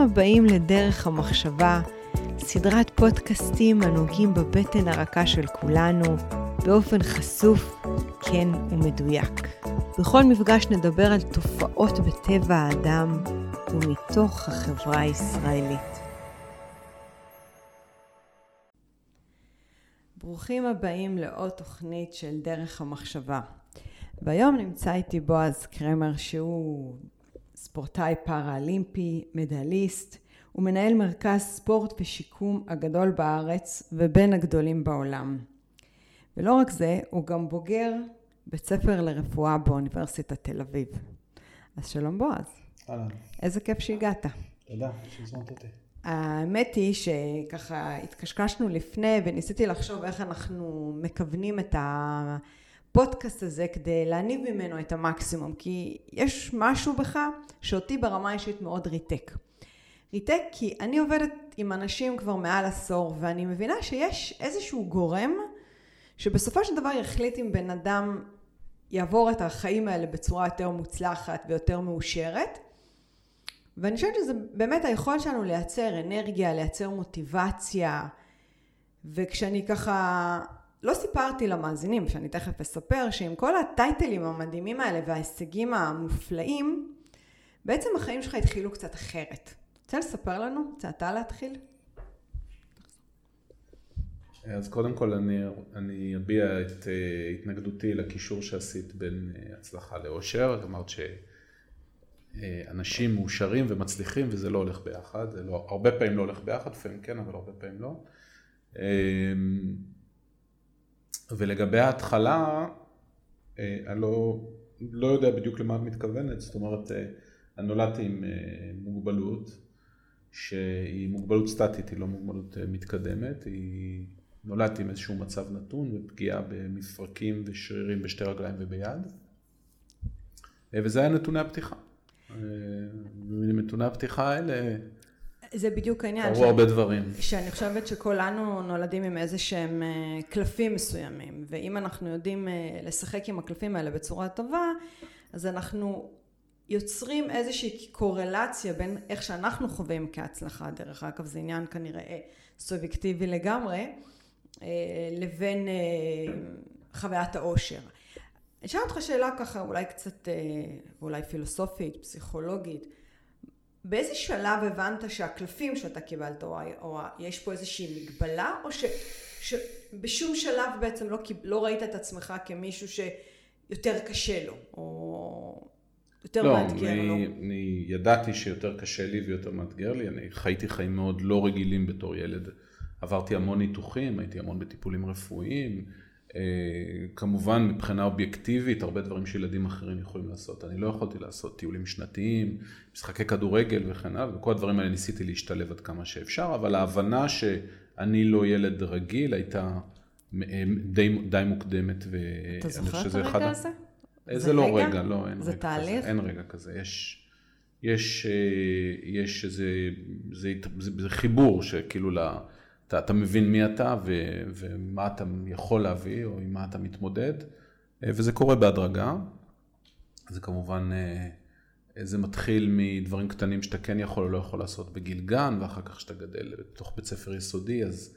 הבאים לדרך המחשבה, סדרת פודקאסטים הנוגעים בבטן הרכה של כולנו, באופן חשוף, כן ומדויק. בכל מפגש נדבר על תופעות בטבע האדם ומתוך החברה הישראלית. ברוכים הבאים לעוד תוכנית של דרך המחשבה. והיום נמצא איתי בועז קרמר שהוא ספורטאי פאראלימפי, מדליסט, הוא מנהל מרכז ספורט ושיקום הגדול בארץ ובין הגדולים בעולם. ולא רק זה, הוא גם בוגר בית ספר לרפואה באוניברסיטת תל אביב. אז שלום בועז. אהלן. איזה כיף שהגעת. תודה, שהזמנת אותי. האמת היא שככה התקשקשנו לפני וניסיתי לחשוב איך אנחנו מכוונים את הפודקאסט הזה כדי להניב ממנו את המקסימום כי יש משהו בך שאותי ברמה אישית מאוד ריתק. ריתק כי אני עובדת עם אנשים כבר מעל עשור ואני מבינה שיש איזשהו גורם שבסופו של דבר יחליט אם בן אדם יעבור את החיים האלה בצורה יותר מוצלחת ויותר מאושרת ואני חושבת שזה באמת היכולת שלנו לייצר אנרגיה, לייצר מוטיבציה וכשאני ככה לא סיפרתי למאזינים, שאני תכף אספר, שעם כל הטייטלים המדהימים האלה וההישגים המופלאים, בעצם החיים שלך התחילו קצת אחרת. רוצה לספר לנו? רוצה אתה להתחיל? אז קודם כל אני, אני אביע את uh, התנגדותי לקישור שעשית בין uh, הצלחה לאושר. אמרת שאנשים מאושרים ומצליחים וזה לא הולך ביחד, זה לא, הרבה פעמים לא הולך ביחד, לפעמים כן, אבל הרבה פעמים לא. ולגבי ההתחלה, uh, אני לא, לא יודע בדיוק למה את מתכוונת, זאת אומרת, uh, אני נולדתי עם uh, מוגבלות, שהיא מוגבלות סטטית, היא לא מוגבלות מתקדמת, היא נולדתי עם איזשהו מצב נתון ופגיעה במפרקים ושרירים בשתי רגליים וביד. וזה היה נתוני הפתיחה. נתוני הפתיחה האלה... זה בדיוק העניין. קרו הרבה דברים. שאני חושבת שכולנו נולדים עם איזה שהם קלפים מסוימים, ואם אנחנו יודעים לשחק עם הקלפים האלה בצורה טובה, אז אנחנו יוצרים איזושהי קורלציה בין איך שאנחנו חווים כהצלחה, דרך אגב זה עניין כנראה סובייקטיבי לגמרי, לבין חוויית העושר. אני אשאל אותך שאלה ככה אולי קצת, אולי פילוסופית, פסיכולוגית. באיזה שלב הבנת שהקלפים שאתה קיבלת, או, או יש פה איזושהי מגבלה, או ש, שבשום שלב בעצם לא, לא ראית את עצמך כמישהו שיותר קשה לו, או יותר לא, מאתגר אני, לו? לא, אני ידעתי שיותר קשה לי ויותר מאתגר לי, אני חייתי חיים מאוד לא רגילים בתור ילד. עברתי המון ניתוחים, הייתי המון בטיפולים רפואיים, כמובן מבחינה אובייקטיבית הרבה דברים שילדים אחרים יכולים לעשות, אני לא יכולתי לעשות טיולים שנתיים, משחקי כדורגל וכן הלאה, וכל הדברים האלה ניסיתי להשתלב עד כמה שאפשר, אבל ההבנה שאני לא ילד רגיל הייתה די, די מוקדמת. אתה זוכר את הרגע הזה? זה, זה לא רגע, רגע לא, אין זה רגע תהליך? כזה, אין רגע כזה, יש, יש, יש איזה, זה, זה, זה חיבור שכאילו לה... אתה, אתה מבין מי אתה ו, ומה אתה יכול להביא או עם מה אתה מתמודד, וזה קורה בהדרגה. זה כמובן, זה מתחיל מדברים קטנים שאתה כן יכול או לא יכול לעשות בגיל גן, ואחר כך כשאתה גדל בתוך בית ספר יסודי, אז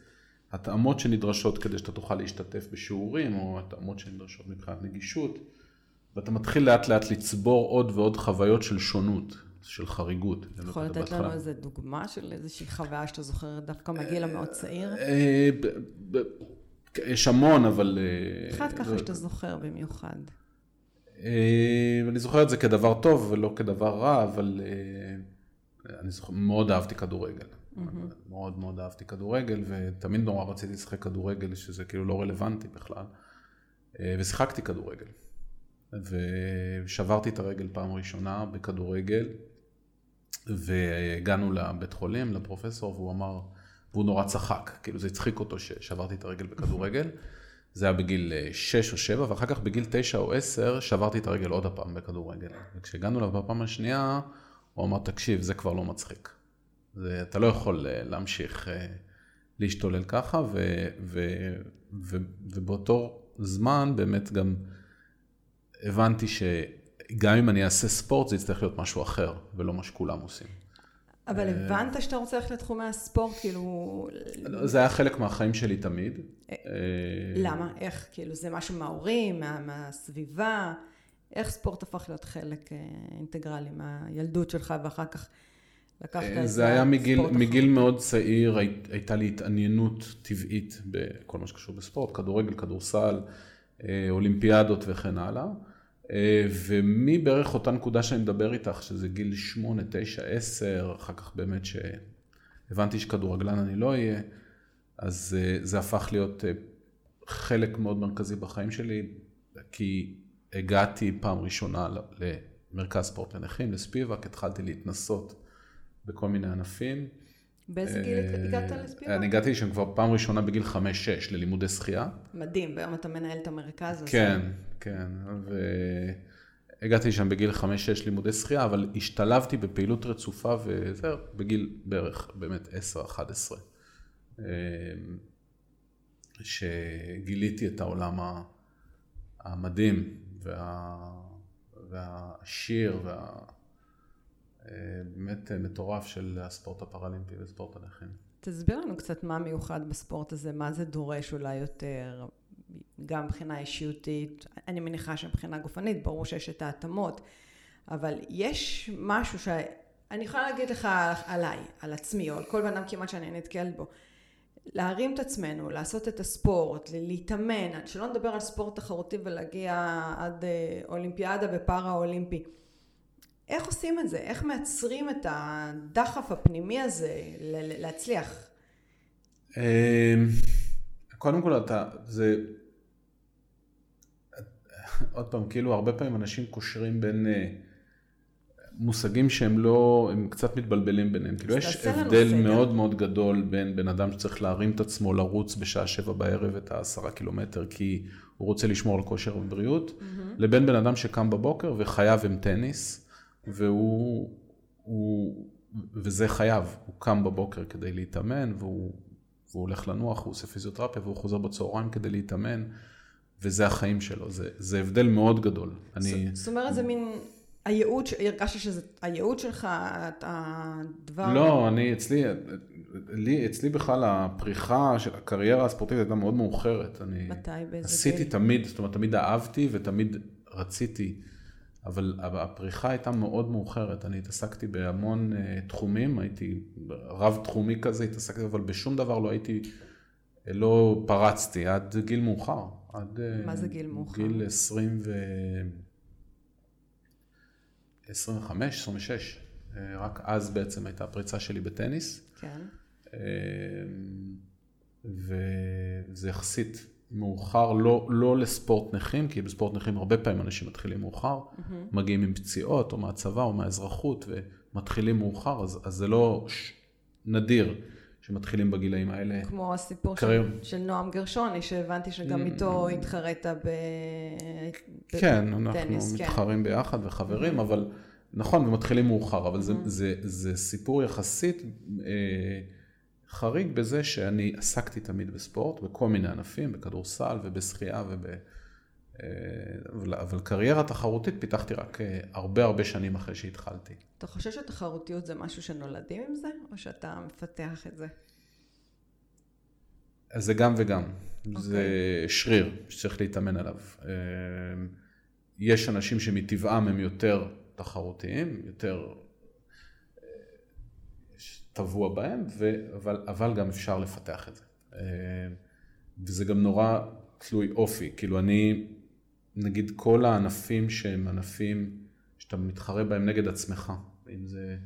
התאמות שנדרשות כדי שאתה תוכל להשתתף בשיעורים, או התאמות שנדרשות מבחינת נגישות, ואתה מתחיל לאט לאט לצבור עוד ועוד חוויות של שונות. של חריגות. אתה יכול לתת לנו איזה דוגמה של איזושהי חוויה שאתה זוכר דווקא מהגיל המאוד צעיר? יש המון, אבל... אחד ככה שאתה זוכר במיוחד. אני זוכר את זה כדבר טוב ולא כדבר רע, אבל אני זוכר, מאוד אהבתי כדורגל. מאוד מאוד אהבתי כדורגל, ותמיד נורא רציתי לשחק כדורגל, שזה כאילו לא רלוונטי בכלל. ושיחקתי כדורגל. ושברתי את הרגל פעם ראשונה בכדורגל, והגענו לבית חולים, לפרופסור, והוא אמר, והוא נורא צחק, כאילו זה הצחיק אותו ששברתי את הרגל בכדורגל. זה היה בגיל 6 או 7, ואחר כך בגיל 9 או 10 שברתי את הרגל עוד הפעם בכדורגל. וכשהגענו אליו בפעם השנייה, הוא אמר, תקשיב, זה כבר לא מצחיק. זה, אתה לא יכול להמשיך להשתולל ככה, ו, ו, ו, ובאותו זמן באמת גם הבנתי ש... גם אם אני אעשה ספורט, זה יצטרך להיות משהו אחר, ולא מה שכולם עושים. אבל הבנת שאתה רוצה ללכת לתחומי הספורט, כאילו... זה היה חלק מהחיים שלי תמיד. למה? איך? כאילו, זה משהו מההורים, מה, מהסביבה? איך ספורט הפך להיות חלק אינטגרלי מהילדות שלך ואחר כך לקחת את זה? זה היה מגיל, מגיל מאוד צעיר, הייתה לי התעניינות טבעית בכל מה שקשור בספורט, כדורגל, כדורסל, אולימפיאדות וכן הלאה. ומבערך אותה נקודה שאני מדבר איתך, שזה גיל 8, 9, 10, אחר כך באמת שהבנתי שכדורגלן אני לא אהיה, אז זה הפך להיות חלק מאוד מרכזי בחיים שלי, כי הגעתי פעם ראשונה למרכז ספורט לנכים, לספיבק, התחלתי להתנסות בכל מיני ענפים. באיזה גיל הגעת לספיבק? אני הגעתי לשם כבר פעם ראשונה בגיל 5-6 ללימודי שחייה. מדהים, והיום אתה מנהל את המרכז הזה. כן, כן, והגעתי לשם בגיל 5-6 לימודי שחייה, אבל השתלבתי בפעילות רצופה וזהו, בגיל בערך באמת 10-11. שגיליתי את העולם המדהים וה... והעשיר והבאמת מטורף של הספורט הפראלימפי וספורט הנכים. תסביר לנו קצת מה מיוחד בספורט הזה, מה זה דורש אולי יותר, גם מבחינה אישיותית, אני מניחה שמבחינה גופנית, ברור שיש את ההתאמות, אבל יש משהו שאני יכולה להגיד לך עליי, על עצמי, או על כל בן אדם כמעט שאני נתקלת בו. להרים את עצמנו, לעשות את הספורט, להתאמן, שלא נדבר על ספורט תחרותי ולהגיע עד אולימפיאדה ופארה אולימפי. איך עושים את זה? איך מייצרים את הדחף הפנימי הזה להצליח? קודם כל אתה, זה, עוד פעם, כאילו הרבה פעמים אנשים קושרים בין מושגים שהם לא, הם קצת מתבלבלים ביניהם. כאילו יש הבדל מאוד מאוד גדול בין בן אדם שצריך להרים את עצמו, לרוץ בשעה שבע בערב את העשרה קילומטר, כי הוא רוצה לשמור על כושר ובריאות. לבין בן אדם שקם בבוקר וחייו עם טניס, והוא, הוא, וזה חייו, הוא קם בבוקר כדי להתאמן, והוא, והוא הולך לנוח, הוא עושה פיזיותרפיה, והוא חוזר בצהריים כדי להתאמן. וזה החיים שלו, זה, זה הבדל מאוד גדול. אני... זאת אומרת, זה מין הייעוד, הרגשת שזה הייעוד שלך, הדבר... לא, אני, אצלי, לי, אצלי בכלל הפריחה של הקריירה הספורטיבית הייתה מאוד מאוחרת. אני מתי? באיזה עשיתי גיל? תמיד, זאת אומרת, תמיד אהבתי ותמיד רציתי, אבל הפריחה הייתה מאוד מאוחרת. אני התעסקתי בהמון uh, תחומים, הייתי רב תחומי כזה, התעסקתי, אבל בשום דבר לא הייתי, לא פרצתי עד גיל מאוחר. עד, מה זה גיל מאוחר? גיל 20 ו... 25, 26, אה, רק אז בעצם הייתה הפריצה שלי בטניס. כן. אה, וזה יחסית מאוחר, לא, לא לספורט נכים, כי בספורט נכים הרבה פעמים אנשים מתחילים מאוחר, mm-hmm. מגיעים עם פציעות או מהצבא או מהאזרחות ומתחילים מאוחר, אז, אז זה לא ש... נדיר שמתחילים בגילאים האלה. כמו הסיפור של, של נועם גרשוני, שהבנתי שגם mm. איתו התחרית ב... כן, בטניס, אנחנו כן. מתחרים ביחד וחברים, אבל נכון, ומתחילים מאוחר, אבל mm. זה, זה, זה סיפור יחסית אה, חריג בזה שאני עסקתי תמיד בספורט, בכל מיני ענפים, בכדורסל ובשחייה וב... אה, אבל, קריירה תחרותית פיתחתי רק אה, הרבה הרבה שנים אחרי שהתחלתי. אתה חושב שתחרותיות זה משהו שנולדים עם זה, או שאתה מפתח את זה? זה גם וגם. Okay. זה אוקיי. שריר שצריך להתאמן עליו. אה, יש אנשים שמטבעם הם יותר תחרותיים, יותר טבוע בהם, ו... אבל, אבל גם אפשר לפתח את זה. וזה גם נורא תלוי אופי. כאילו אני נגיד כל הענפים שהם ענפים שאתה מתחרה בהם נגד עצמך, אם זה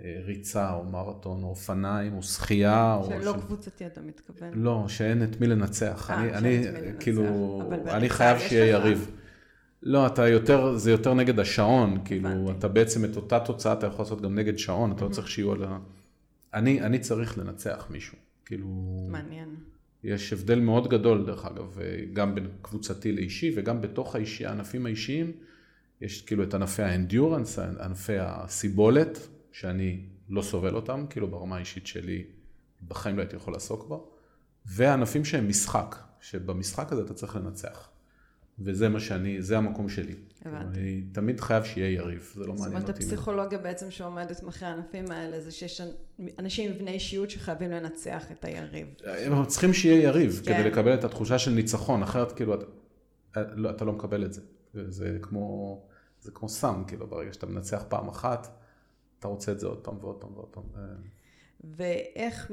אה, ריצה או מרתון או אופניים או שחייה. שלא ש... קבוצתי אתה מתכוון. לא, שאין את מי לנצח. 아, אני, אני כאילו, אני חייב שיהיה יריב. לא, אתה יותר, זה יותר נגד השעון, כאילו. אתה בעצם את אותה תוצאה אתה יכול לעשות גם נגד שעון, אתה לא צריך שיהיו על ה... אני, אני צריך לנצח מישהו, כאילו... מעניין. יש הבדל מאוד גדול, דרך אגב, גם בין קבוצתי לאישי וגם בתוך האישי, הענפים האישיים, יש כאילו את ענפי האנדיורנס, ענפי הסיבולת, שאני לא סובל אותם, כאילו ברמה האישית שלי, בחיים לא הייתי יכול לעסוק בו, וענפים שהם משחק, שבמשחק הזה אתה צריך לנצח. וזה מה שאני, זה המקום שלי. הבנתי. אני תמיד חייב שיהיה יריב, זה לא זאת מעניין אומרת, אותי. הפסיכולוגיה בעצם שעומדת מאחורי הענפים האלה, זה שיש אנשים עם בני אישיות שחייבים לנצח את היריב. הם צריכים שיהיה יריב, כן. כדי לקבל את התחושה של ניצחון, אחרת כאילו אתה לא, אתה לא מקבל את זה. זה כמו, זה כמו סם, כאילו ברגע שאתה מנצח פעם אחת, אתה רוצה את זה עוד פעם ועוד פעם ועוד פעם. אה, ואיך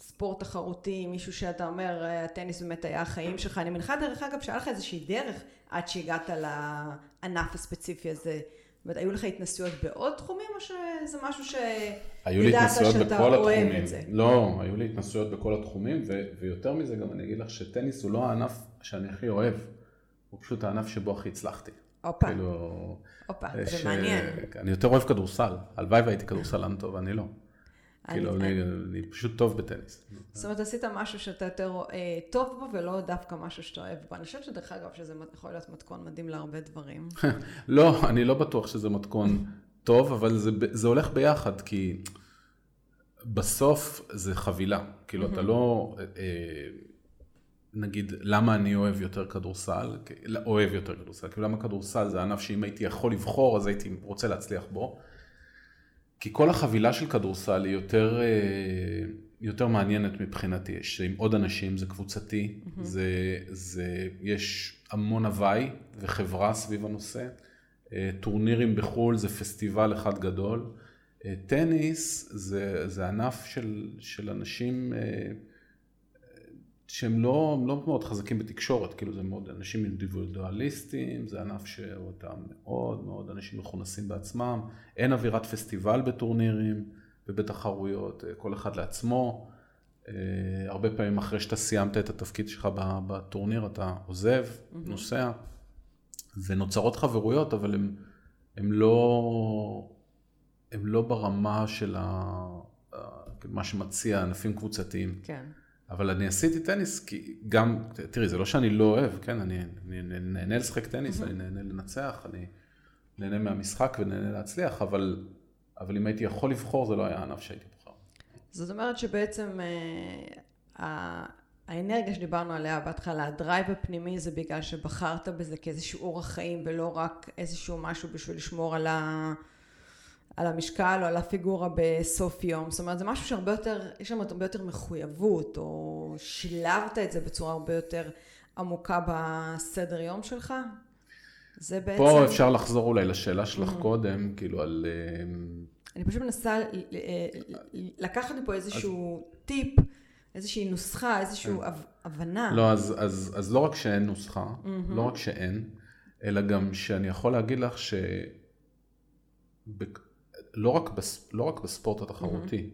מספורט תחרותי, מישהו שאתה אומר, אה, הטניס באמת היה החיים שלך, אני מניחה דרך אגב שהיה לך איזושהי דרך עד שהגעת לענף הספציפי הזה. זאת אומרת, היו לך התנסויות בעוד תחומים, או שזה משהו שידעת שאתה בכל אוהב התחומים. את זה? לא, היו לי התנסויות בכל התחומים, ו- ויותר מזה גם אני אגיד לך שטניס הוא לא הענף שאני הכי אוהב, הוא פשוט הענף שבו הכי הצלחתי. הופה, כאילו... הופה, אה, זה ש- מעניין. אני יותר אוהב כדורסל, הלוואי והייתי כדורסלן טוב, אני לא. אני- כאילו, אני אני פשוט טוב בטניס. זאת אומרת, עשית משהו שאתה יותר אה, טוב בו, ולא דווקא משהו שאתה אוהב בו. אני חושבת שדרך אגב, שזה יכול להיות מתכון מדהים להרבה דברים. לא, אני לא בטוח שזה מתכון טוב, אבל זה, זה הולך ביחד, כי בסוף זה חבילה. כאילו, אתה לא, אה, נגיד, למה אני אוהב יותר כדורסל? לא, אוהב יותר כדורסל. כאילו, למה כדורסל זה ענף שאם הייתי יכול לבחור, אז הייתי רוצה להצליח בו. כי כל החבילה של כדורסל היא יותר, אה, יותר מעניינת מבחינתי. יש עם עוד אנשים, זה קבוצתי, זה, זה, יש המון הוואי וחברה סביב הנושא. אה, טורנירים בחו"ל זה פסטיבל אחד גדול. אה, טניס זה, זה ענף של, של אנשים שהם לא, לא מאוד חזקים בתקשורת, כאילו זה מאוד אנשים אינדיבידואליסטים, זה ענף שאותם מאוד מאוד אנשים מכונסים בעצמם, אין אווירת פסטיבל בטורנירים ובתחרויות, אה, כל אחד לעצמו. אה, הרבה פעמים אחרי שאתה סיימת את התפקיד שלך בטורניר אתה עוזב, נוסע, ונוצרות חברויות, אבל הם, הם לא, הם לא ברמה של ה- מה שמציע ענפים קבוצתיים. כן. אבל אני עשיתי טניס, כי גם, תראי, זה לא שאני לא אוהב, כן, אני, אני נהנה לשחק טניס, אני נהנה לנצח, אני נהנה מהמשחק ונהנה להצליח, אבל, אבל אם הייתי יכול לבחור, זה לא היה הענף שהייתי בוחר. זאת אומרת שבעצם אה, האנרגיה שדיברנו עליה בהתחלה, הדרייב הפנימי זה בגלל שבחרת בזה כאיזשהו אורח חיים ולא רק איזשהו משהו בשביל לשמור על, ה, על המשקל או על הפיגורה בסוף יום. זאת אומרת, זה משהו שהרבה יותר, יש שם הרבה יותר מחויבות, או שילבת את זה בצורה הרבה יותר עמוקה בסדר יום שלך? זה בעצם... פה אפשר לחזור אולי לשאלה שלך קודם, כאילו על... אה, אני פשוט מנסה ל- לקחת מפה איזשהו טיפ, איזושהי נוסחה, איזושהי הב- הבנה. לא, אז, אז, אז לא רק שאין נוסחה, לא רק שאין, אלא גם שאני יכול להגיד לך ש... לא רק, בס... לא רק בספורט התחרותי,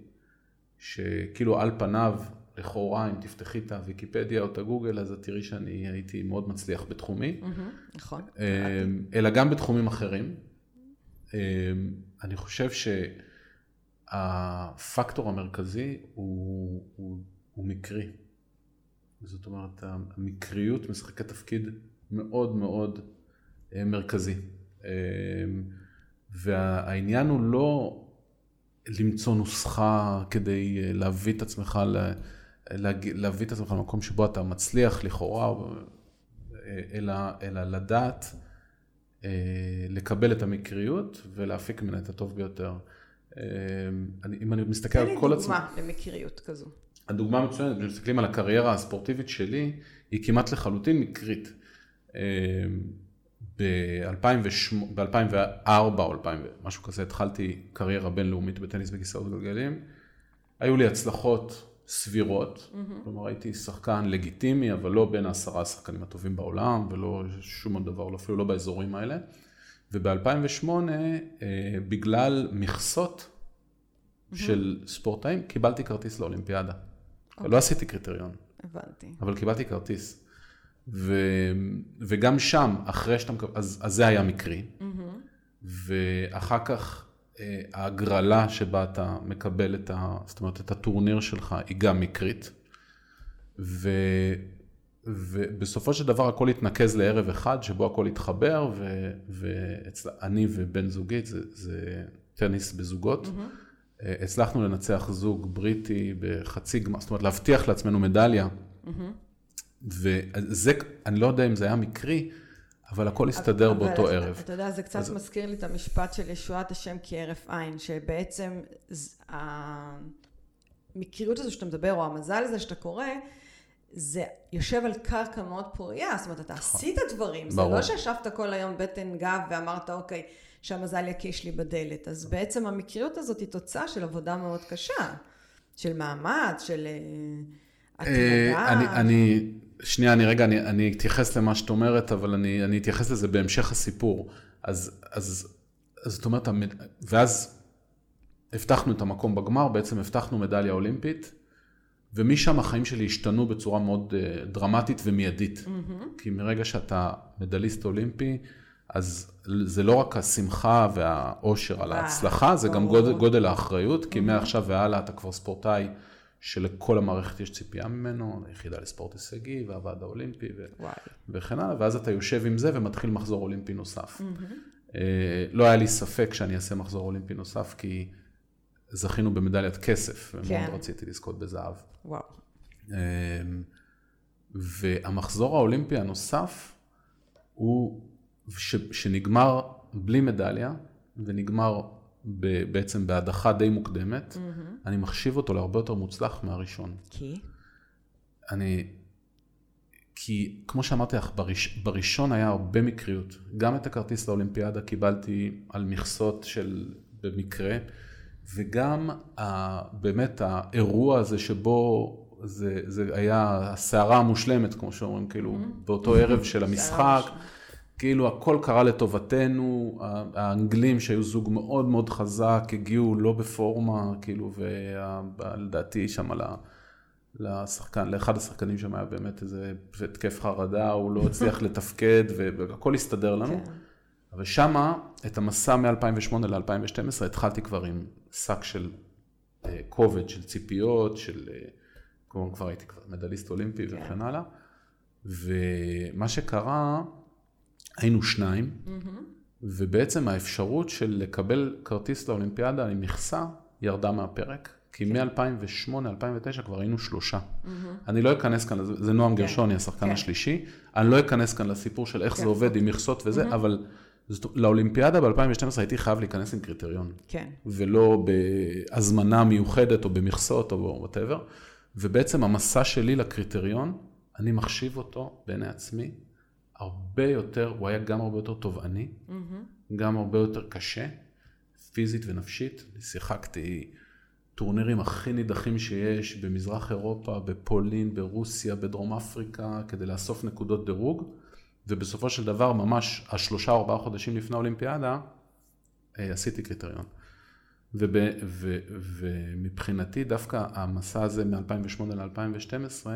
שכאילו על פניו, לכאורה, אם תפתחי את הוויקיפדיה או את הגוגל, אז את תראי שאני הייתי מאוד מצליח בתחומי, מהמם, נכון. אמ, אלא גם בתחומים אחרים. אמ, אני חושב שהפקטור המרכזי הוא, הוא, הוא מקרי. זאת אומרת, המקריות משחקת תפקיד מאוד מאוד אה, מרכזי. והעניין הוא לא למצוא נוסחה כדי אה, להביא את עצמך, ל- להג- להביא את עצמך למקום שבו אתה מצליח לכאורה, אה, אלא, אלא לדעת אה, לקבל את המקריות ולהפיק ממנה את הטוב ביותר. אה, אני, אם אני מסתכל תן על לי כל עצמי... דוגמה למקריות כזו. הדוגמה המצוינת, כשמסתכלים על הקריירה הספורטיבית שלי, היא כמעט לחלוטין מקרית. ב-2004 או 2000, משהו כזה, התחלתי קריירה בינלאומית בטניס בכיסאות גלגלים. היו לי הצלחות סבירות, כלומר הייתי שחקן לגיטימי, אבל לא בין העשרה השחקנים הטובים בעולם, ולא שום דבר, אפילו לא באזורים האלה. וב-2008, בגלל מכסות של ספורטאים, קיבלתי כרטיס לאולימפיאדה. לא עשיתי קריטריון, הבנתי. אבל קיבלתי כרטיס. ו, וגם שם, אחרי שאתה מקבל, אז, אז זה היה מקרי. ואחר כך אה, ההגרלה שבה אתה מקבל את, ה, זאת אומרת, את הטורניר שלך היא גם מקרית. ו, ובסופו של דבר הכל התנקז לערב אחד שבו הכל התחבר, ואני ובן זוגית, זה, זה טניס בזוגות. Mm-hmm. הצלחנו לנצח זוג בריטי בחצי גמר, זאת אומרת להבטיח לעצמנו מדליה. Mm-hmm. וזה, אני לא יודע אם זה היה מקרי, אבל הכל הסתדר אבל באותו אתה- ערב. אתה יודע, זה קצת אז- מזכיר לי את המשפט של ישועת השם כהרף עין, שבעצם המקריות הזו שאתה מדבר, או המזל הזה שאתה קורא, זה יושב על קרקע מאוד פורייה, זאת אומרת, אתה עשית דברים, זה נכון. ברור. לא שישבת כל היום בטן גב ואמרת, אוקיי, שהמזל יקיש לי בדלת. אז בעצם המקריות הזאת היא תוצאה של עבודה מאוד קשה, של מאמץ, של אה, אני, התמדה. אני, שנייה, אני רגע, אני, אני אתייחס למה שאת אומרת, אבל אני, אני אתייחס לזה בהמשך הסיפור. אז, אז, אז זאת אומרת, ואז הבטחנו את המקום בגמר, בעצם הבטחנו מדליה אולימפית, ומשם החיים שלי השתנו בצורה מאוד אה, דרמטית ומיידית. כי מרגע שאתה מדליסט אולימפי, אז זה לא רק השמחה והאושר על ההצלחה, זה גם. גודל, גודל האחריות, כי מעכשיו והלאה אתה כבר ספורטאי שלכל המערכת יש ציפייה ממנו, היחידה לספורט הישגי והוועד האולימפי ו... וואי. וכן הלאה, ואז אתה יושב עם זה ומתחיל מחזור אולימפי נוסף. אה, לא היה לי ספק שאני אעשה מחזור אולימפי נוסף, כי זכינו במדליית כסף, כן. ומאוד רציתי לזכות בזהב. וואו. אמ, והמחזור האולימפי הנוסף הוא ש, שנגמר בלי מדליה ונגמר ב, בעצם בהדחה די מוקדמת, אני מחשיב אותו להרבה יותר מוצלח מהראשון. כי? אני, כי כמו שאמרתי לך, בראש, בראשון היה הרבה מקריות. גם את הכרטיס לאולימפיאדה קיבלתי על מכסות של במקרה, וגם ה, באמת האירוע הזה שבו זה, זה היה הסערה המושלמת, כמו שאומרים, כאילו, באותו ערב של המשחק. כאילו הכל קרה לטובתנו, ה- האנגלים שהיו זוג מאוד מאוד חזק, הגיעו לא בפורמה, כאילו, ולדעתי שם ל- לשחקן, לאחד השחקנים שם היה באמת איזה התקף חרדה, הוא לא הצליח לתפקד, והכל הסתדר לנו. כן. אבל שמה, את המסע מ-2008 ל-2012, התחלתי כבר עם שק של אה, כובד, של ציפיות, של... אה, כמו כבר הייתי כבר מדליסט אולימפי כן. וכן הלאה. ומה שקרה, היינו שניים, ובעצם האפשרות של לקבל כרטיס לאולימפיאדה עם מכסה ירדה מהפרק. כי מ-2008-2009 כבר היינו שלושה. אני לא אכנס כאן, זה נועם גרשוני, השחקן כן. השלישי, אני לא אכנס כאן לסיפור של איך כן. זה עובד עם מכסות וזה, אבל זאת, לאולימפיאדה ב-2012 הייתי חייב להיכנס עם קריטריון. כן. ולא בהזמנה מיוחדת או במכסות או whatever. ובעצם המסע שלי לקריטריון, אני מחשיב אותו בעיני עצמי הרבה יותר, הוא היה גם הרבה יותר תובעני, גם הרבה יותר קשה, פיזית ונפשית. שיחקתי טורנירים הכי נידחים שיש במזרח אירופה, בפולין, ברוסיה, בדרום אפריקה, כדי לאסוף נקודות דירוג, ובסופו של דבר, ממש השלושה או ארבעה חודשים לפני האולימפיאדה, אה, עשיתי קריטריון. וב, ו, ומבחינתי דווקא המסע הזה מ-2008 ל-2012,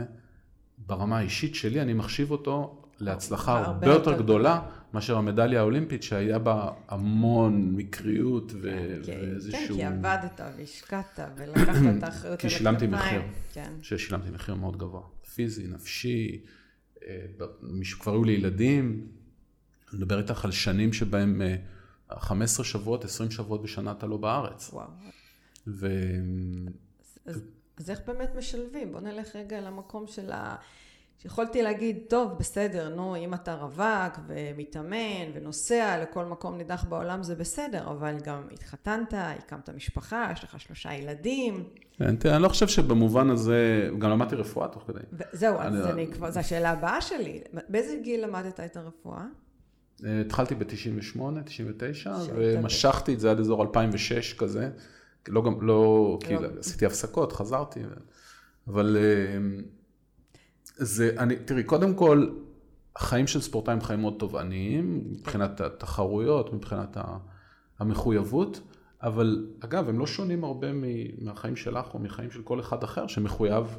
ברמה האישית שלי, אני מחשיב אותו להצלחה הרבה הרבה יותר גדולה מאשר המדליה האולימפית, שהיה בה המון מקריות ו- כן, ואיזשהו... כן, כי עבדת והשקעת ולקחת את האחריות כי שילמתי. מחיר. כן. ששילמתי מחיר מאוד גבוה, פיזי, נפשי, אה, כבר היו לי ילדים, אני מדבר איתך על שנים שבהם אה, 15 שבועות, 20 שבועות בשנה אתה לא בארץ. וואו. ו... אז, אז איך באמת משלבים? בוא נלך רגע למקום של ה... שיכולתי להגיד, טוב, בסדר, נו, אם אתה רווק ומתאמן ונוסע לכל מקום נידח בעולם זה בסדר, אבל גם התחתנת, הקמת משפחה, יש לך שלושה ילדים, כן, תראה, אני לא חושב שבמובן הזה, גם למדתי רפואה תוך כדי. וזהו, אז אני- כבר, זו השאלה הבאה שלי. באיזה גיל למדת את הרפואה? אה, התחלתי ב-98, 99, שהיית ומשכתי את זה עד אזור 2006 כזה. לא גם, לא, כי לא. עשיתי הפסקות, חזרתי, אבל אה, זה, אני, תראי, קודם כל, החיים של ספורטאי הם חיים מאוד תובעניים, מבחינת התחרויות, מבחינת המחויבות, אבל אגב, הם לא שונים הרבה מהחיים שלך או מחיים של כל אחד אחר שמחויב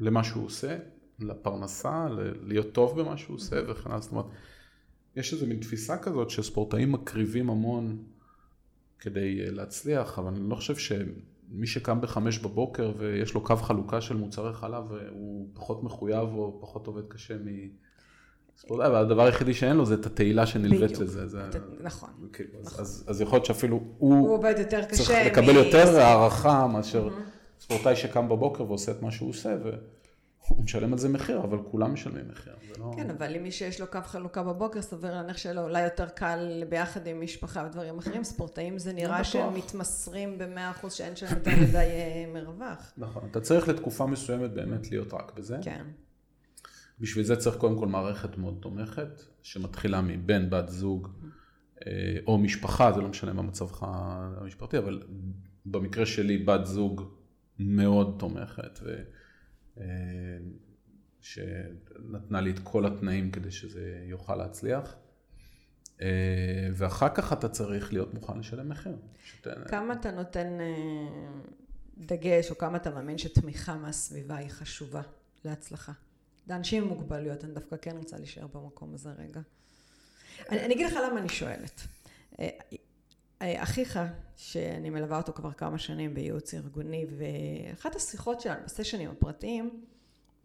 למה שהוא עושה, לפרנסה, להיות טוב במה שהוא עושה וכן הלאה. זאת אומרת, יש איזו מין תפיסה כזאת שספורטאים מקריבים המון כדי אה, להצליח, אבל אני לא חושב שמי שקם בחמש בבוקר ויש לו קו חלוקה של מוצרי חלב, הוא פחות מחויב או פחות עובד קשה מספורטאי, אבל הדבר היחידי שאין לו זה את התהילה שנלווית. לזה. זה, נכון. כאילו, אז, אז, אז יכול להיות שאפילו הוא הוא עובד יותר קשה. צריך לקבל מ- יותר הערכה מאשר ספורטאי שקם בבוקר ועושה את מה שהוא עושה. ו... הוא משלם על זה מחיר, אבל כולם משלמים מחיר. לא... כן, אבל אם מי שיש לו קו חלוקה בבוקר, סביר להניח שלו אולי יותר קל ביחד עם משפחה ודברים אחרים. ספורטאים זה נראה שהם מתמסרים במאה אחוז שאין שם יותר מדי אה, מרווח. נכון, אתה צריך לתקופה מסוימת באמת להיות רק בזה. כן. בשביל זה צריך קודם כל מערכת מאוד תומכת, שמתחילה מבן, בת זוג אה, או משפחה, זה לא משנה מה מצבך המשפחתי, אבל במקרה שלי בת זוג מאוד תומכת, ו... אה, שנתנה לי את כל התנאים כדי שזה יוכל להצליח. אה, ואחר כך אתה צריך להיות מוכן לשלם מחיר. כמה אתה נותן דגש, או כמה אתה מאמין שתמיכה מהסביבה היא חשובה להצלחה? לאנשים עם מוגבלויות, אני דווקא כן רוצה להישאר במקום הזה רגע. אני, אני אגיד לך למה אני שואלת. אחיך, שאני מלווה אותו כבר כמה שנים בייעוץ ארגוני, ואחת השיחות שלנו בסשנים הפרטיים,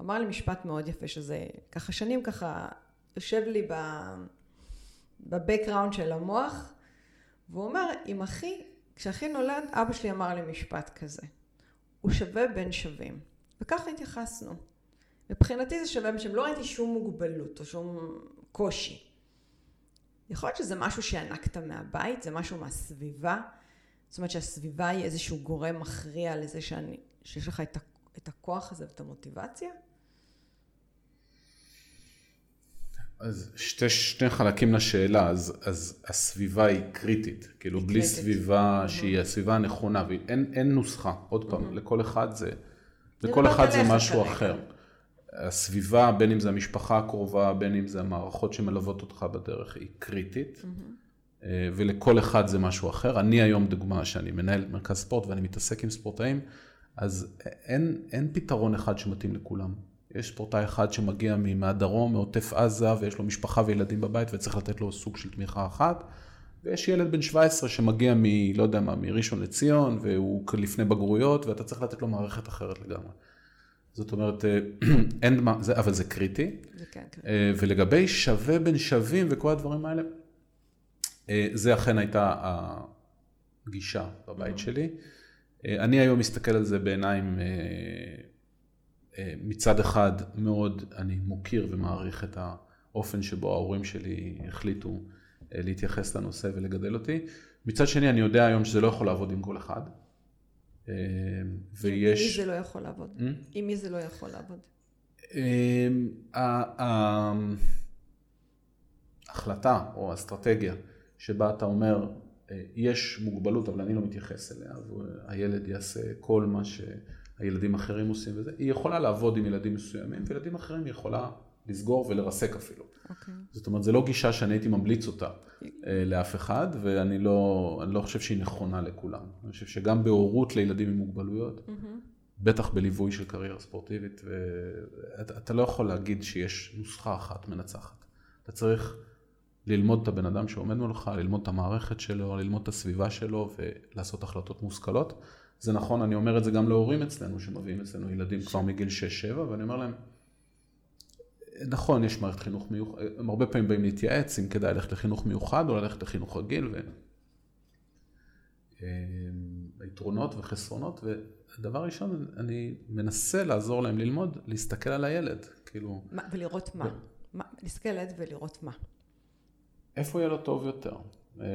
אמר לי משפט מאוד יפה, שזה ככה שנים ככה יושב לי בבקראונד של המוח, והוא אומר, עם אחי, כשאחי נולד, אבא שלי אמר לי משפט כזה, הוא שווה בין שווים. וככה התייחסנו. מבחינתי זה שווה בשם, לא ראיתי שום מוגבלות או שום קושי. יכול להיות שזה משהו שינקת מהבית, זה משהו מהסביבה. זאת אומרת שהסביבה היא איזשהו גורם מכריע לזה שאני, שיש לך את, את הכוח הזה ואת המוטיבציה? אז שתי, שני חלקים לשאלה, אז, אז הסביבה היא קריטית, כאילו היא בלי קריטית. סביבה mm-hmm. שהיא הסביבה הנכונה, ואין נוסחה, עוד פעם, mm-hmm. לכל אחד זה, לכל אחד זה משהו כרגע. אחר. הסביבה, בין אם זה המשפחה הקרובה, בין אם זה המערכות שמלוות אותך בדרך, היא קריטית. Mm-hmm. ולכל אחד זה משהו אחר. אני היום דוגמה שאני מנהל מרכז ספורט ואני מתעסק עם ספורטאים, אז אין, אין פתרון אחד שמתאים לכולם. יש ספורטאי אחד שמגיע מהדרום, מעוטף עזה, ויש לו משפחה וילדים בבית וצריך לתת לו סוג של תמיכה אחת. ויש ילד בן 17 שמגיע מ... לא יודע מה, מראשון לציון, והוא לפני בגרויות, ואתה צריך לתת לו מערכת אחרת לגמרי. זאת אומרת, אה, אין מה, זה, אבל זה קריטי. זה כן קריטי. אה, ולגבי שווה בין שווים וכל הדברים האלה, אה, זה אכן הייתה הגישה בבית mm-hmm. שלי. אני היום מסתכל על זה בעיניים, מצד אחד מאוד אני מוקיר ומעריך את האופן שבו ההורים שלי החליטו להתייחס לנושא ולגדל אותי. מצד שני, אני יודע היום שזה לא יכול לעבוד עם כל אחד. אה, ויש... עם מי זה לא יכול לעבוד? עם מי זה לא יכול לעבוד? אה, ההחלטה או האסטרטגיה שבה אתה אומר, אה, יש מוגבלות אבל אני לא מתייחס אליה, והילד יעשה כל מה שהילדים אחרים עושים וזה, היא יכולה לעבוד עם ילדים מסוימים, וילדים אחרים יכולה לסגור ולרסק אפילו. Okay. אוקיי. זאת אומרת, זו לא גישה שאני הייתי ממליץ אותה אה, לאף אחד, ואני לא, לא חושב שהיא נכונה לכולם. אני חושב שגם בהורות לילדים עם מוגבלויות, mm-hmm. בטח בליווי של קריירה ספורטיבית, ואתה אתה לא יכול להגיד שיש נוסחה אחת מנצחת. אתה צריך ללמוד את הבן אדם שעומד מולך, ללמוד את המערכת שלו, ללמוד את הסביבה שלו ולעשות החלטות מושכלות. זה נכון, אני אומר את זה גם להורים אצלנו, שמביאים אצלנו ילדים כבר מגיל 6-7, ואני אומר להם, נכון, יש מערכת חינוך מיוחד, הם הרבה פעמים באים להתייעץ אם כדאי ללכת לחינוך מיוחד או ללכת לחינוך רגיל, ויתרונות וחסרונות, ודבר ראשון, אני מנסה לעזור להם ללמוד, להסתכל על הילד, כאילו... מה, ולראות מה? מה? להסתכל על הילד ולראות מה? איפה יהיה לו טוב יותר? אה,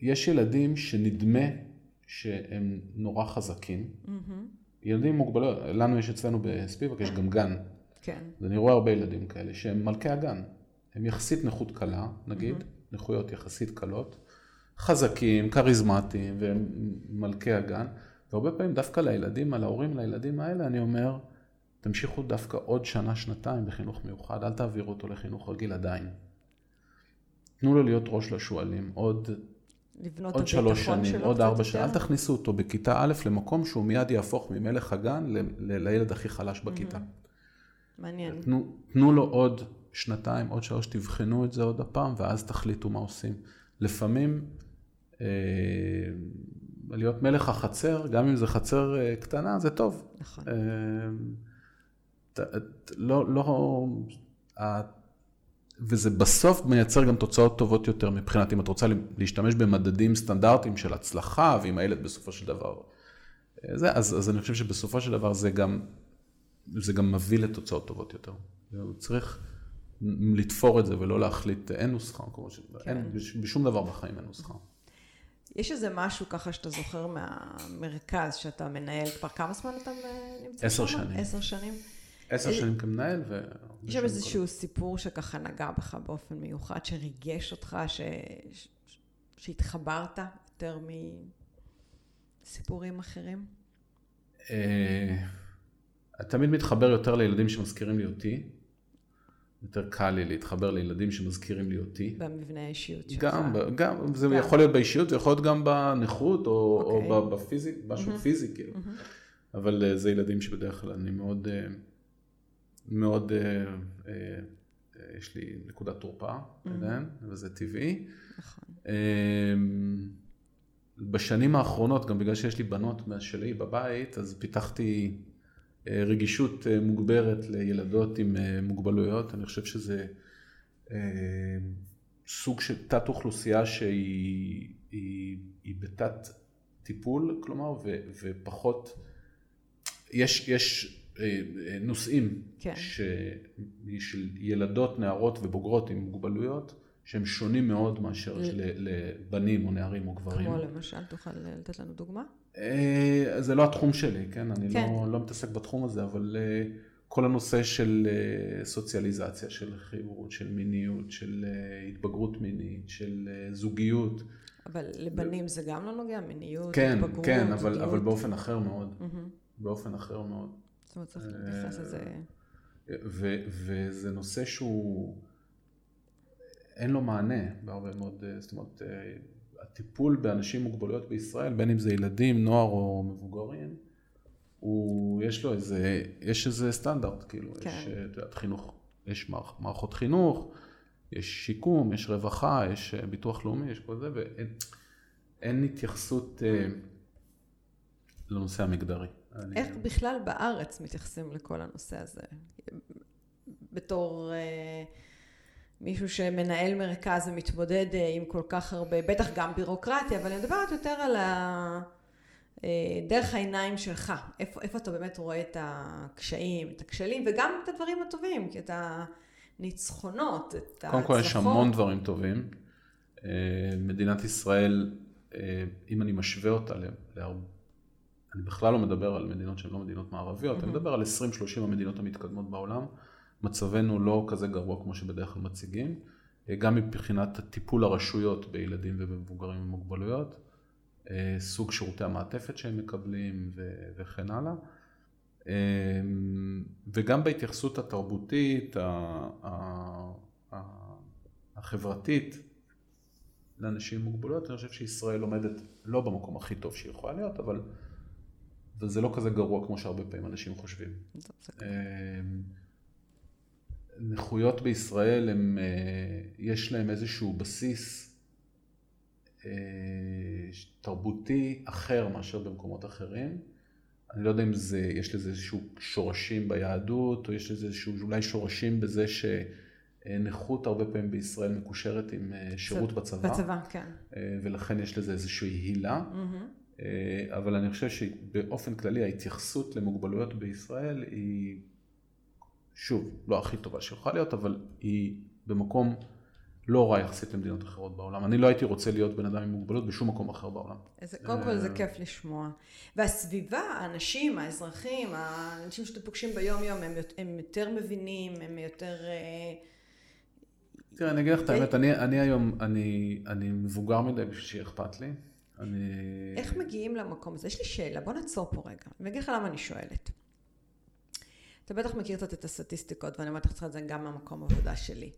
יש ילדים שנדמה שהם נורא חזקים. Mm-hmm. ילדים עם מוגבלויות, לנו יש אצלנו בספיבק, יש גם גן כן. אז אני רואה הרבה ילדים כאלה שהם מלכי הגן. הם יחסית נכות קלה, נגיד, mm-hmm. נכויות יחסית קלות, חזקים, כריזמטיים, והם מלכי הגן. והרבה פעמים דווקא לילדים, על ההורים לילדים האלה, אני אומר, תמשיכו דווקא עוד שנה, שנתיים בחינוך מיוחד, אל תעבירו אותו לחינוך רגיל עדיין. תנו לו להיות ראש לשועלים עוד, עוד שלוש שנים, עוד ארבע שנים, אל תכניסו אותו בכיתה א' למקום שהוא מיד יהפוך ממלך הגן ל- ל- לילד הכי חלש בכיתה. Mm-hmm. מעניין. תנו, תנו לו עוד שנתיים, עוד שלוש, תבחנו את זה עוד הפעם, ואז תחליטו מה עושים. לפעמים, אה, להיות מלך החצר, גם אם זה חצר אה, קטנה, זה טוב. נכון. אה, ת, ת, לא, לא, אה, וזה בסוף מייצר גם תוצאות טובות יותר מבחינת אם את רוצה להשתמש במדדים סטנדרטיים של הצלחה, ואם הילד בסופו של דבר... אה, זה, אז, אז אני חושב שבסופו של דבר זה גם זה גם מביא לתוצאות טובות יותר. צריך לתפור את זה ולא להחליט, אין נוסחה, כמו ש... כן. אין, בשום דבר בחיים אין נוסחה. יש איזה משהו ככה שאתה זוכר מהמרכז שאתה מנהל, כבר כמה זמן אתה נמצא עשר שנים. עשר שנים. עשר שנים כמנהל ו... יש שם איזשהו כל... סיפור שככה נגע בך באופן מיוחד, שריגש אותך, ש... שהתחברת יותר מסיפורים אחרים? אה, תמיד מתחבר יותר לילדים שמזכירים לי אותי. יותר קל לי להתחבר לילדים שמזכירים לי אותי. במבנה האישיות שלך. גם, גם זה גם. יכול להיות באישיות, זה יכול להיות גם בנכות, או, okay. או אוקיי. בפיזי, משהו mm-hmm. פיזי, כאילו. Mm-hmm. אבל uh, זה ילדים שבדרך כלל אני מאוד, uh, מאוד, uh, יש לי נקודת תורפה, mm-hmm. וזה טבעי. נכון. Uh, בשנים האחרונות, גם בגלל שיש לי בנות שלי בבית, אז פיתחתי אה, רגישות אה, מוגברת לילדות עם אה, מוגבלויות. אני חושב שזה סוג של תת אוכלוסייה שהיא היא, היא בתת טיפול, כלומר, ו, ופחות, יש, יש נושאים כן. ש, של ילדות, נערות ובוגרות עם מוגבלויות. שהם שונים מאוד מאשר לבנים או נערים או גברים. כמו למשל, תוכל לתת לנו דוגמה? אה, זה לא התחום שלי, כן? אני כן. לא, לא מתעסק בתחום הזה, אבל אה, כל הנושא של אה, סוציאליזציה, של חירות, של מיניות, של התבגרות מינית, של זוגיות. אבל לבנים זה גם לא נוגע? מיניות, כן, התבגרות, כן, אבל, אבל באופן אחר מאוד. Mm-hmm. באופן אחר מאוד. זאת אומרת, צריך להתייחס לזה. וזה נושא שהוא... אין לו מענה בהרבה מאוד, זאת אומרת, הטיפול באנשים עם מוגבלויות בישראל, בין אם זה ילדים, נוער או מבוגרים, הוא, יש לו איזה, יש איזה סטנדרט, כאילו, כן. יש, אה, את יודעת, חינוך, יש מערכות חינוך, יש שיקום, יש רווחה, יש ביטוח לאומי, יש כל זה, ואין התייחסות אה, לנושא המגדרי. איך אני... בכלל בארץ מתייחסים לכל הנושא הזה? בתור... אה... מישהו שמנהל מרכז ומתמודד אה, עם כל כך הרבה, בטח גם בירוקרטיה, אבל אני מדברת יותר על ה... אה, דרך העיניים שלך, איפה, איפה אתה באמת רואה את הקשיים, את הכשלים, וגם את הדברים הטובים, כי את הניצחונות, את ההצלחות. קודם כל יש המון דברים טובים. אה, מדינת ישראל, אם אני משווה אותה להרבה, אני בכלל לא מדבר על מדינות שהן לא מדינות מערביות, mm-hmm. אני מדבר על 20-30 המדינות המתקדמות בעולם. מצבנו לא כזה גרוע כמו שבדרך כלל מציגים, גם מבחינת טיפול הרשויות בילדים ובמבוגרים עם מוגבלויות, אה, סוג שירותי המעטפת שהם מקבלים וכן הלאה. אה, וגם בהתייחסות התרבותית, החברתית, לאנשים עם מוגבלויות, אני חושב שישראל עומדת לא במקום הכי טוב שהיא יכולה להיות, אבל זה לא כזה גרוע כמו שהרבה פעמים אנשים חושבים. נכויות בישראל, הם, אה, יש להם איזשהו בסיס אה, תרבותי אחר מאשר במקומות אחרים. אני לא יודע אם זה, יש לזה איזשהו שורשים ביהדות, או יש לזה איזשהו אולי שורשים בזה שנכות הרבה פעמים בישראל מקושרת עם אה, שירות בצבא. בצבא, כן. ולכן יש לזה איזושהי הילה. Mm-hmm. אבל אני חושב שבאופן כללי ההתייחסות למוגבלויות בישראל היא שוב, לא הכי טובה שיכולה להיות, אבל היא במקום לא רע יחסית למדינות אחרות בעולם. אני לא הייתי רוצה להיות בן אדם עם מוגבלות בשום מקום אחר בעולם. איזה, קודם כל זה כיף לשמוע. והסביבה, האנשים, האזרחים, האנשים שאתם פוגשים ביום יום, הם, הם יותר מבינים, הם יותר... אה, תראה, אני אגיד לך את האמת, אני, אני היום, אני, אני מבוגר מדי בשביל שיהיה אכפת לי. אני... איך מגיעים למקום הזה? יש לי שאלה, בוא נעצור פה רגע. אני אגיד לך למה אני שואלת. אתה בטח מכיר קצת את הסטטיסטיקות, ואני אומרת לך את זה גם מהמקום עבודה שלי,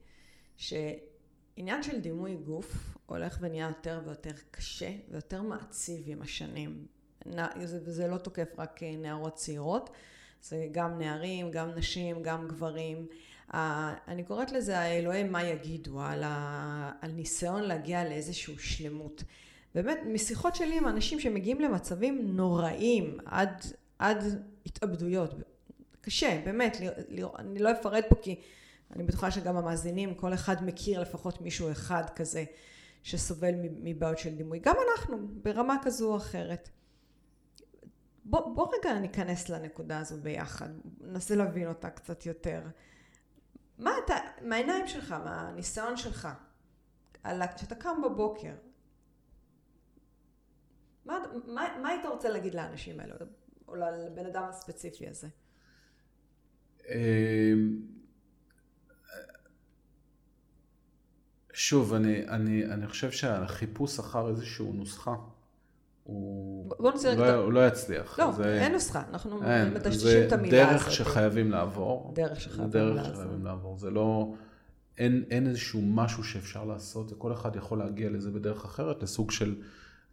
שעניין של דימוי גוף הולך ונהיה יותר ויותר קשה ויותר מעציב עם השנים. וזה לא תוקף רק נערות צעירות, זה גם נערים, גם נשים, גם גברים. אני קוראת לזה האלוהים מה יגידו, על, ה, על ניסיון להגיע לאיזושהי שלמות. באמת, משיחות שלי עם אנשים שמגיעים למצבים נוראים, עד, עד התאבדויות, קשה, באמת, אני לא אפרט פה כי אני בטוחה שגם המאזינים, כל אחד מכיר לפחות מישהו אחד כזה שסובל מבעיות של דימוי. גם אנחנו, ברמה כזו או אחרת. בוא, בוא רגע ניכנס לנקודה הזו ביחד, ננסה להבין אותה קצת יותר. מה אתה, מהעיניים שלך, מהניסיון שלך, כשאתה קם בבוקר, מה, מה, מה היית רוצה להגיד לאנשים האלו, או לבן אדם הספציפי הזה? אמ, שוב, אני, אני, אני חושב שהחיפוש אחר איזושהי נוסחה, הוא, בוא נצא לא, הוא לא יצליח. לא, זה, אין נוסחה, אנחנו מטשטשים את המילה הזאת. זה דרך שחייבים לעבור. דרך שחייבים דרך לעבור. שחייבים לעבור. זה לא, אין, אין איזשהו משהו שאפשר לעשות, וכל אחד יכול להגיע לזה בדרך אחרת, לסוג של...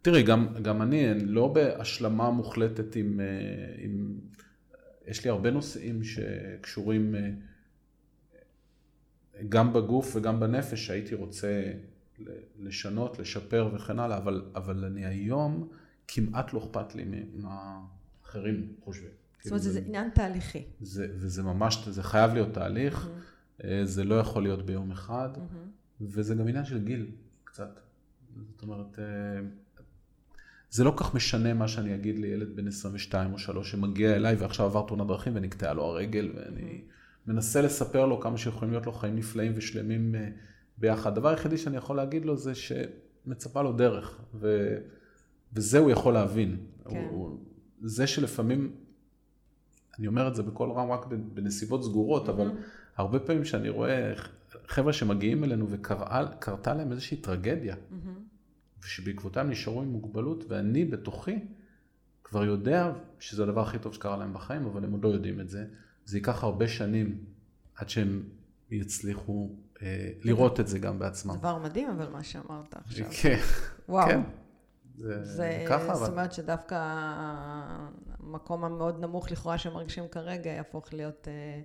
תראי, גם, גם אני, אני לא בהשלמה מוחלטת עם, אה, עם... יש לי הרבה נושאים שקשורים אה, גם בגוף וגם בנפש, שהייתי רוצה לשנות, לשפר וכן הלאה, אבל, אבל אני היום, כמעט לא אכפת לי מה אחרים חושבים. זאת אומרת, כאילו זה, זה עניין תהליכי. זה, וזה ממש, זה חייב להיות תהליך, mm-hmm. זה לא יכול להיות ביום אחד, mm-hmm. וזה גם עניין של גיל, קצת. זאת אומרת, זה לא כך משנה מה שאני אגיד לילד בן 22 או 3 שמגיע אליי ועכשיו עבר תאונת דרכים ונקטעה לו הרגל ואני מנסה לספר לו כמה שיכולים להיות לו חיים נפלאים ושלמים אה, ביחד. הדבר היחידי שאני יכול להגיד לו זה שמצפה לו דרך ו... וזה הוא יכול להבין. כן. הוא... זה שלפעמים, אני אומר את זה בקול רם רק בנסיבות סגורות. אבל הרבה פעמים שאני רואה חבר'ה שמגיעים אלינו וקרתה להם איזושהי טרגדיה. ושבעקבותיהם נשארו עם מוגבלות, ואני בתוכי כבר יודע שזה הדבר הכי טוב שקרה להם בחיים, אבל הם עוד לא יודעים את זה. זה ייקח הרבה שנים עד שהם יצליחו אה, לראות את זה גם בעצמם. דבר מדהים, אבל מה שאמרת עכשיו. כן, וואו. כן. זה, זה ככה, זאת אומרת שדווקא המקום המאוד נמוך לכאורה שהם מרגישים כרגע יהפוך להיות... אה,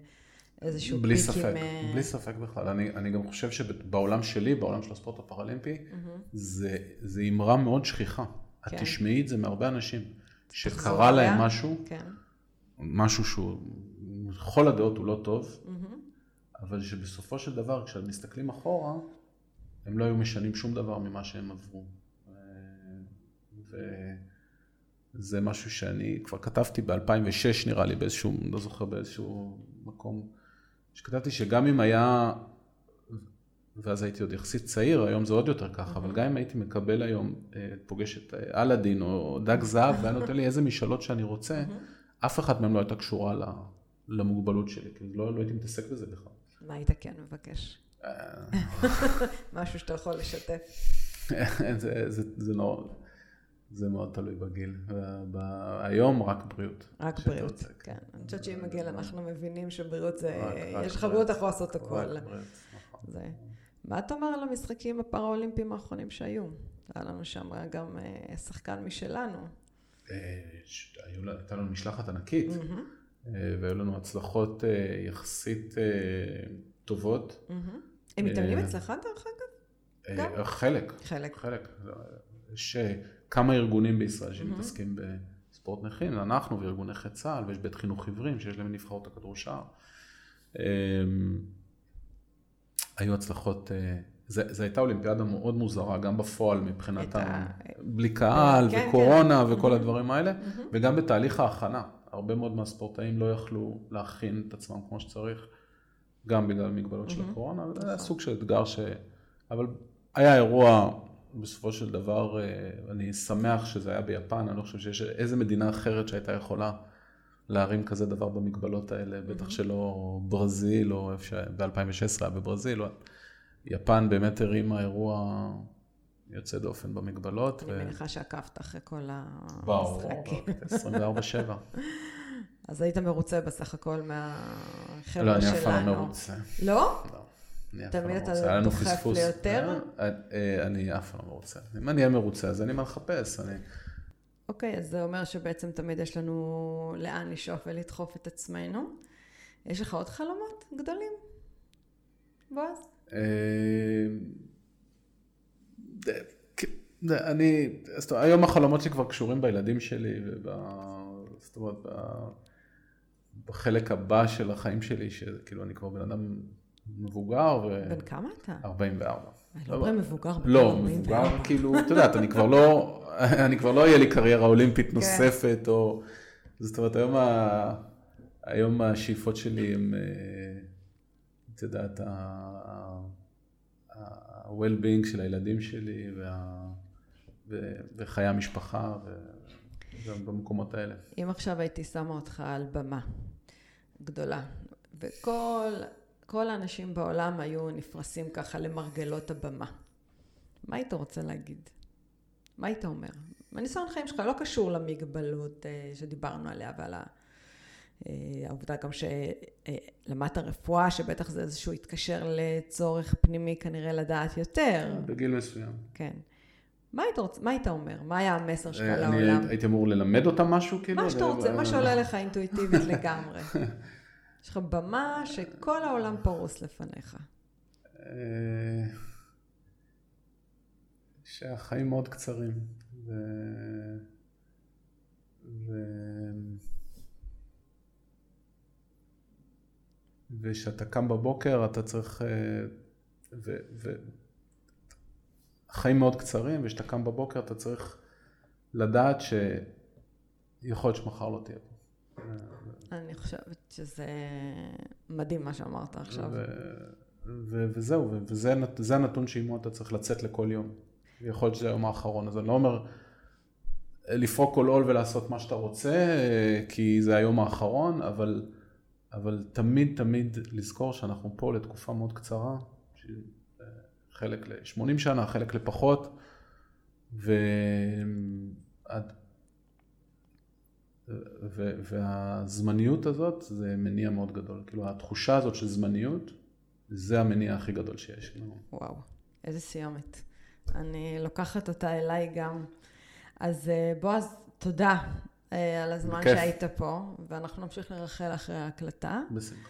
איזשהו בלי ספק, עם... אה, בלי ספק בכלל. אני, אני גם חושב שבעולם שלי, בעולם של הספורט הפראלימפי, mm-hmm. זה, זה אמרה מאוד שכיחה. כן. את תשמעי את זה מהרבה אנשים, שקרה להם היה? משהו, כן. משהו שהוא, לכל הדעות הוא לא טוב, mm-hmm. אבל שבסופו של דבר, כשאת מסתכלים אחורה, הם לא היו משנים שום דבר ממה שהם עברו. וזה משהו שאני כבר כתבתי ב-2006 נראה לי באיזשהו, לא זוכר באיזשהו מקום. שכתבתי שגם אם היה, ואז הייתי עוד יחסית צעיר, היום זה עוד יותר ככה, אבל גם אם הייתי מקבל היום, אה, פוגש את אה, אלאדין או דג זהב, והיה נותן לי איזה משאלות שאני רוצה, אף אחד מהם לא הייתה קשורה למוגבלות שלי, כי לא, לא הייתי מתעסק בזה בכלל. מה היית כן מבקש? אה. משהו שאתה יכול לשתף. זה נורא. זה מאוד תלוי בגיל. היום רק בריאות. רק בריאות, כן. אני חושבת שעם הגיל אנחנו מבינים שבריאות זה, יש לך בריאות, אתה יכול לעשות הכל. נכון. מה אתה אומר על המשחקים הפראלימפיים האחרונים שהיו? היה לנו שם גם אה, שחקן משלנו. אה, הייתה לנו משלחת ענקית, אה, והיו לנו הצלחות יחסית טובות. הם מתאמנים אצלך דרך אגב? חלק. חלק. חלק. יש כמה ארגונים בישראל שמתעסקים בספורט נכים, אנחנו וארגוני נכי צה"ל, ויש בית חינוך עיוורים שיש להם נבחרות הכדורשער. אמ, היו הצלחות, אה, זו הייתה אולימפיאדה מאוד מוזרה, גם בפועל מבחינת, ה... בלי קהל כן, וקורונה כן. וכל הדברים האלה, וגם בתהליך ההכנה. הרבה מאוד מהספורטאים לא יכלו להכין את עצמם כמו שצריך, גם בגלל המגבלות של הקורונה, וזה היה נכון. סוג של אתגר ש... אבל היה אירוע בסופו של דבר, אה, אני שמח שזה היה ביפן, אני לא חושב שיש איזה מדינה אחרת שהייתה יכולה להרים כזה דבר במגבלות האלה, בטח שלא ברזיל, או איפה שב-2016 היה בברזיל, או... יפן באמת הרימה אירוע יוצא דופן במגבלות. אני מניחה שעקבת אחרי כל המשחקים. ברור, 24-7. אז היית מרוצה בסך הכל מהחבר'ה שלנו. לא, אני אף פעם לא מרוצה. לא? לא. תמיד אתה דוחף ליותר? אה, אה, אני אף פעם לא רוצה. אם אני אהיה מרוצה, אז אני מה לחפש. אוקיי, אז זה אומר שבעצם תמיד יש לנו לאן לשאוף ולדחוף את עצמנו. יש לך עוד חלומות גדולים, בועז? אה, אני, זאת אומרת, היום החלומות שלי כבר קשורים בילדים שלי, זאת אומרת, בחלק הבא של החיים שלי, שכאילו אני כבר בן אדם מבוגר. ו... בן כמה אתה? 44. לא אומרים מבוגר. לא, מבוגר, כאילו, את יודעת, אני כבר לא, אני כבר לא אהיה לי קריירה אולימפית כן. נוספת, או... זאת אומרת, היום, ה... היום השאיפות שלי הם, אה, את יודעת, ה-well-being של הילדים שלי וה... ו... וחיי המשפחה ובמקומות האלה. אם עכשיו הייתי שמה אותך על במה גדולה, וכל כל האנשים בעולם היו נפרסים ככה למרגלות הבמה, מה היית רוצה להגיד? מה היית אומר? הניסיון חיים שלך לא קשור למגבלות אה, שדיברנו עליה ועל אה, העובדה גם שלמדת רפואה, שבטח זה איזשהו התקשר לצורך פנימי כנראה לדעת יותר. בגיל מסוים. כן. מה היית, רוצ... מה היית אומר? מה היה המסר שלך אה, לעולם? אני הייתי אמור ללמד אותם משהו כאילו? מה שאתה רוצה, מה שעולה לך אינטואיטיבית לגמרי. יש לך במה שכל העולם פרוס לפניך. שהחיים מאוד קצרים. ו... ו... וכשאתה קם בבוקר אתה צריך, אה, ו... ו... החיים מאוד קצרים וכשאתה קם בבוקר אתה צריך לדעת שיכול להיות שמחר לא תהיה פה. אני חושבת שזה מדהים מה שאמרת עכשיו. ו... ו... וזהו, וזה הנתון שעימו אתה צריך לצאת לכל יום. יכול להיות שזה היום האחרון, אז אני לא אומר לפרוק כל עול ולעשות מה שאתה רוצה, כי זה היום האחרון, אבל, אבל תמיד תמיד לזכור שאנחנו פה לתקופה מאוד קצרה, חלק ל-80 שנה, חלק לפחות, ועד... והזמניות הזאת זה מניע מאוד גדול. כאילו התחושה הזאת של זמניות, זה המניע הכי גדול שיש. וואו, איזה סיומת. אני לוקחת אותה אליי גם. אז אה, בועז, תודה אה, על הזמן בכיף. שהיית פה, ואנחנו נמשיך לרחל אחרי ההקלטה. בשמחה.